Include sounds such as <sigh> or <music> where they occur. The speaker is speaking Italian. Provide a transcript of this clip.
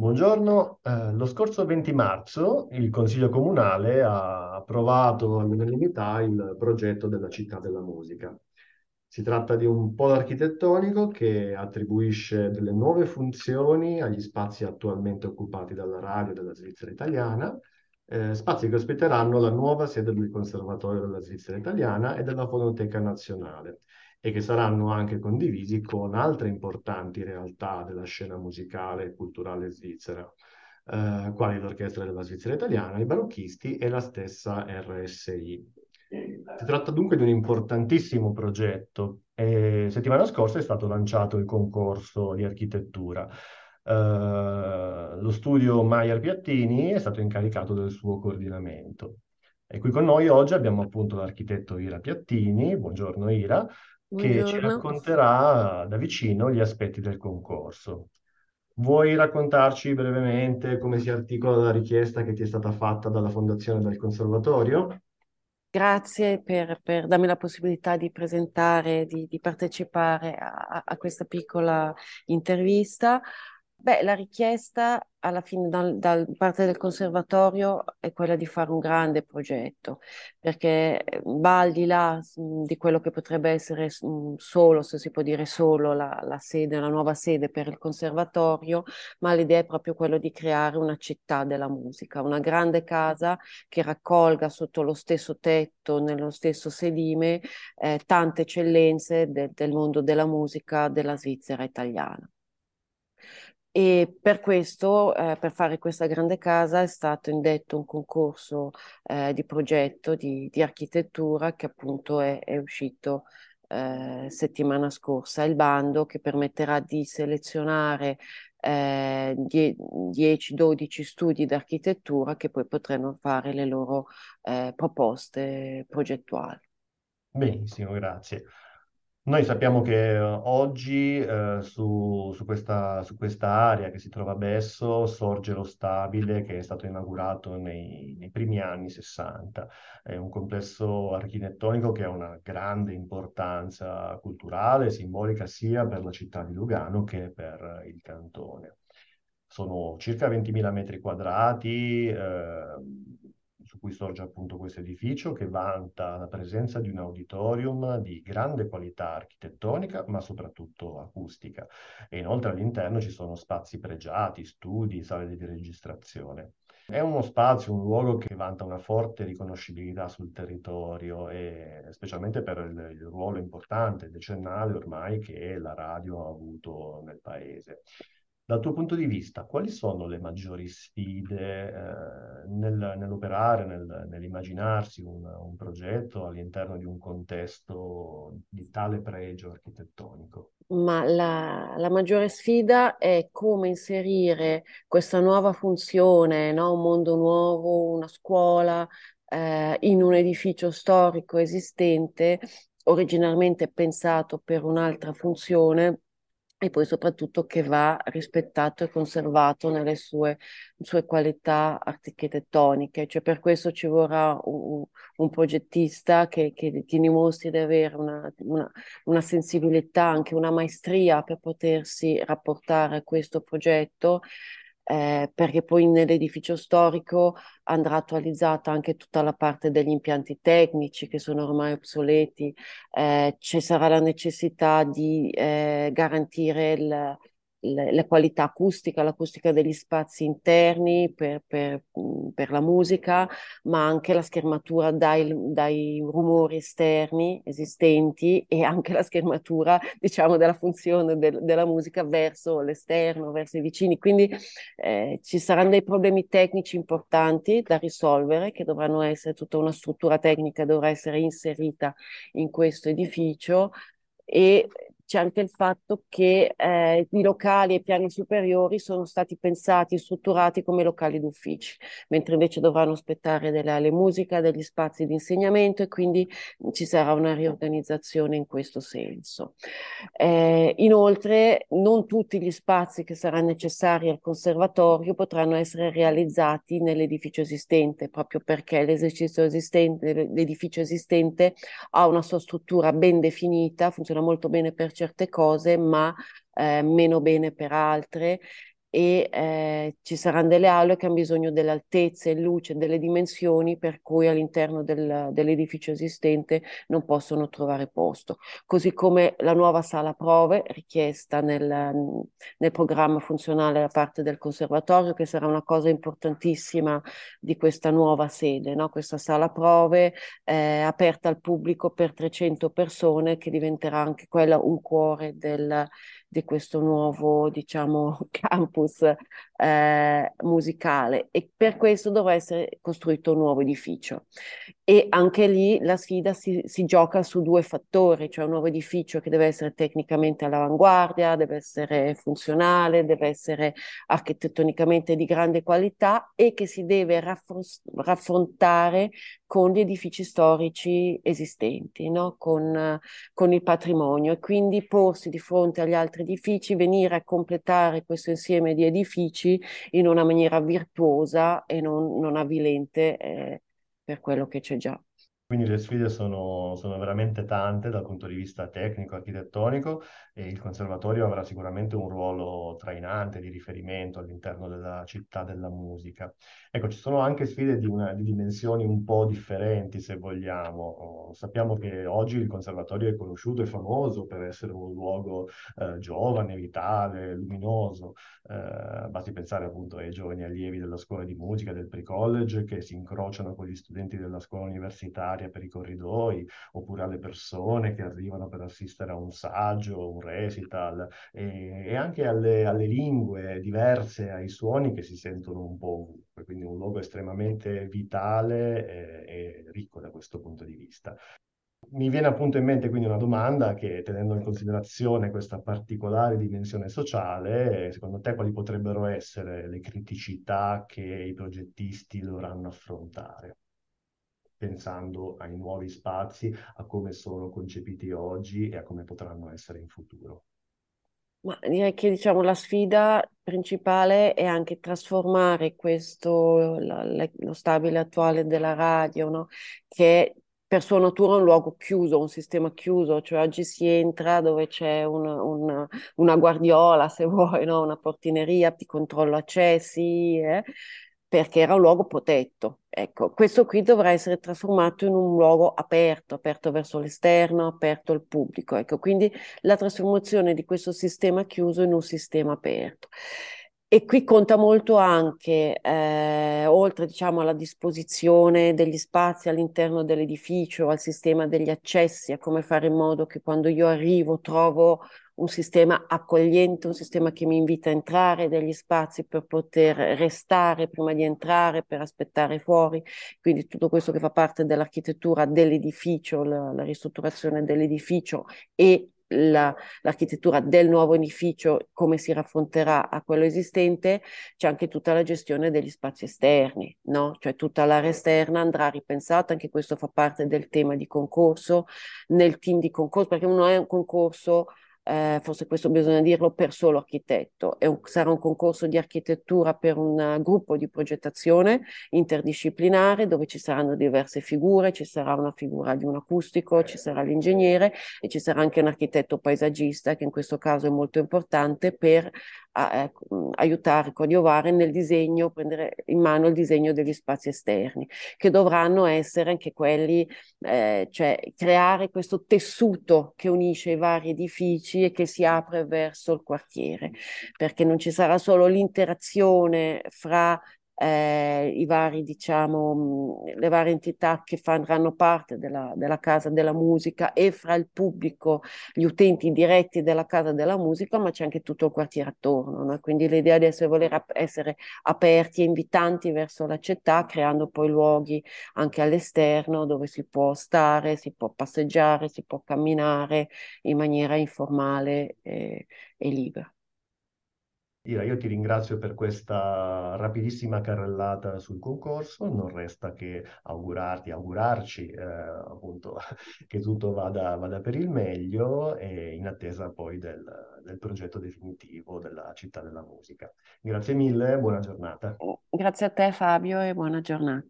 Buongiorno, eh, lo scorso 20 marzo il Consiglio Comunale ha approvato all'unanimità il progetto della città della musica. Si tratta di un polo architettonico che attribuisce delle nuove funzioni agli spazi attualmente occupati dalla radio della Svizzera italiana, eh, spazi che ospiteranno la nuova sede del Conservatorio della Svizzera italiana e della Fonoteca Nazionale e che saranno anche condivisi con altre importanti realtà della scena musicale e culturale svizzera, eh, quali l'Orchestra della Svizzera Italiana, i barocchisti e la stessa RSI. Si tratta dunque di un importantissimo progetto e settimana scorsa è stato lanciato il concorso di architettura. Uh, lo studio Maier Piattini è stato incaricato del suo coordinamento. E qui con noi oggi abbiamo appunto l'architetto Ira Piattini. Buongiorno Ira che ci racconterà da vicino gli aspetti del concorso. Vuoi raccontarci brevemente come si articola la richiesta che ti è stata fatta dalla Fondazione del Conservatorio? Grazie per, per darmi la possibilità di presentare, di, di partecipare a, a, questa piccola intervista. Beh, la richiesta alla fine da, da parte del conservatorio è quella di fare un grande progetto, perché va al di là di quello che potrebbe essere solo, se si può dire solo, la, la sede, una nuova sede per il conservatorio, ma l'idea è proprio quella di creare una città della musica, una grande casa che raccolga sotto lo stesso tetto, nello stesso sedime, eh, tante eccellenze de, del mondo della musica della Svizzera italiana. E per questo, eh, per fare questa grande casa, è stato indetto un concorso eh, di progetto di, di, architettura che appunto è, è uscito eh, settimana scorsa. Il bando che permetterà di selezionare 10-12 studi di architettura che poi potranno fare le loro eh, proposte progettuali. Benissimo, grazie. Noi sappiamo che eh, oggi eh, su, su questa, su questa area che si trova a Besso sorge lo Stabile che è stato inaugurato nei, nei primi anni 60. È un complesso architettonico che ha una grande importanza culturale e simbolica sia per la città di Lugano che per il cantone. Sono circa 20.000 metri quadrati, eh, cui sorge appunto questo edificio che vanta la presenza di un auditorium di grande qualità architettonica ma soprattutto acustica e inoltre all'interno ci sono spazi pregiati, studi, sale di registrazione. È uno spazio, un luogo che vanta una forte riconoscibilità sul territorio e specialmente per il, il ruolo importante, decennale ormai che la radio ha avuto nel paese. Dal tuo punto di vista, quali sono le maggiori sfide eh, nel, nell'operare, nel, nell'immaginarsi un, un, progetto all'interno di un contesto di tale pregio architettonico? Ma la, la maggiore sfida è come inserire questa nuova funzione, no? un mondo nuovo, una scuola, eh, in un edificio storico esistente, originalmente pensato per un'altra funzione e poi soprattutto che va rispettato e conservato nelle sue, sue qualità architettoniche. Cioè per questo ci vorrà un, un progettista che, che, ti dimostri di avere una, una, una, sensibilità, anche una maestria per potersi rapportare a questo progetto eh, perché poi nell'edificio storico andrà attualizzata anche tutta la parte degli impianti tecnici che sono ormai obsoleti, eh, ci sarà la necessità di eh, garantire il, la qualità acustica, l'acustica degli spazi interni per, per, per, la musica, ma anche la schermatura dai, dai, rumori esterni esistenti e anche la schermatura, diciamo, della funzione del, della musica verso l'esterno, verso i vicini. Quindi eh, ci saranno dei problemi tecnici importanti da risolvere, che dovranno essere tutta una struttura tecnica dovrà essere inserita in questo edificio e c'è anche il fatto che eh, i locali e i piani superiori sono stati pensati e strutturati come locali d'uffici, mentre invece dovranno aspettare delle musica, degli spazi di insegnamento e quindi ci sarà una riorganizzazione in questo senso. Eh, inoltre, non tutti gli spazi che saranno necessari al conservatorio potranno essere realizzati nell'edificio esistente, proprio perché l'esercizio esistente, l'edificio esistente ha una sua struttura ben definita, funziona molto bene per certe cose, ma eh, meno bene per altre e eh, ci saranno delle aule che hanno bisogno delle altezze, luce, delle dimensioni per cui all'interno del, dell'edificio esistente non possono trovare posto. Così come la nuova sala prove richiesta nel, nel programma funzionale da parte del conservatorio, che sarà una cosa importantissima di questa nuova sede, no? questa sala prove eh, aperta al pubblico per 300 persone che diventerà anche quella un cuore del di questo nuovo, diciamo, <laughs> campus eh, musicale e per questo dovrà essere costruito un nuovo edificio. E anche lì la sfida si, si gioca su due fattori, cioè un nuovo edificio che deve essere tecnicamente all'avanguardia, deve essere funzionale, deve essere architettonicamente di grande qualità e che si deve raffrontare con gli edifici storici esistenti, no? con, con il patrimonio e quindi porsi di fronte agli altri edifici, venire a completare questo insieme di edifici in una maniera virtuosa e non, non avvilente eh, per quello che c'è già. Quindi le sfide sono, sono, veramente tante dal punto di vista tecnico, architettonico e il conservatorio avrà sicuramente un ruolo trainante di riferimento all'interno della città della musica. Ecco, ci sono anche sfide di, una, di dimensioni un po' differenti, se vogliamo. Oh, sappiamo che oggi il conservatorio è conosciuto e famoso per essere un luogo eh, giovane, vitale, luminoso. Eh, basti pensare appunto ai giovani allievi della scuola di musica, del pre-college, che si incrociano con gli studenti della scuola universitaria aria per i corridoi, oppure alle persone che arrivano per assistere a un saggio, un recital, e, e anche alle, alle, lingue diverse, ai suoni che si sentono un po' ovunque. Quindi un luogo estremamente vitale e, e ricco da questo punto di vista. Mi viene appunto in mente quindi una domanda che, tenendo in considerazione questa particolare dimensione sociale, secondo te quali potrebbero essere le criticità che i progettisti dovranno affrontare? Pensando ai nuovi spazi, a come sono concepiti oggi e a come potranno essere in futuro. Ma direi che diciamo, la sfida principale è anche trasformare questo, la, lo stabile attuale della radio, no? che per sua natura è un luogo chiuso, un sistema chiuso, cioè oggi si entra dove c'è un, un, una guardiola, se vuoi, no? una portineria, ti controllo accessi, eh? Perché era un luogo protetto. Ecco, questo qui dovrà essere trasformato in un luogo aperto, aperto verso l'esterno, aperto al pubblico. Ecco, quindi la trasformazione di questo sistema chiuso in un sistema aperto. E qui conta molto anche, eh, oltre diciamo, alla disposizione degli spazi all'interno dell'edificio, al sistema degli accessi, a come fare in modo che quando io arrivo trovo un sistema accogliente, un sistema che mi invita a entrare, degli spazi per poter restare prima di entrare, per aspettare fuori. Quindi tutto questo che fa parte dell'architettura dell'edificio, la, la ristrutturazione dell'edificio e la, l'architettura del nuovo edificio, come si raffronterà a quello esistente, c'è anche tutta la gestione degli spazi esterni, no? Cioè tutta l'area esterna andrà ripensata, anche questo fa parte del tema di concorso, nel team di concorso, perché non è un concorso eh, forse questo bisogna dirlo per solo architetto, un, sarà un concorso di architettura per un gruppo di progettazione interdisciplinare dove ci saranno diverse figure, ci sarà una figura di un acustico, ci sarà l'ingegnere e ci sarà anche un architetto paesaggista che in questo caso è molto importante per a, eh, aiutare, coadiuvare nel disegno, prendere in mano il disegno degli spazi esterni, che dovranno essere anche quelli, eh, cioè creare questo tessuto che unisce i vari edifici e che si apre verso il quartiere, perché non ci sarà solo l'interazione fra eh, i vari, diciamo, le varie entità che faranno parte della, della, Casa della Musica e fra il pubblico, gli utenti diretti della Casa della Musica, ma c'è anche tutto il quartiere attorno. No? Quindi l'idea di essere, voler essere aperti e invitanti verso la città, creando poi luoghi anche all'esterno dove si può stare, si può passeggiare, si può camminare in maniera informale e, e libera. Ira, io ti ringrazio per questa rapidissima carrellata sul concorso, non resta che augurarti, augurarci eh, appunto <laughs> che tutto vada, vada, per il meglio e in attesa poi del, del progetto definitivo della città della musica. Grazie mille, buona giornata. Grazie a te Fabio e buona giornata.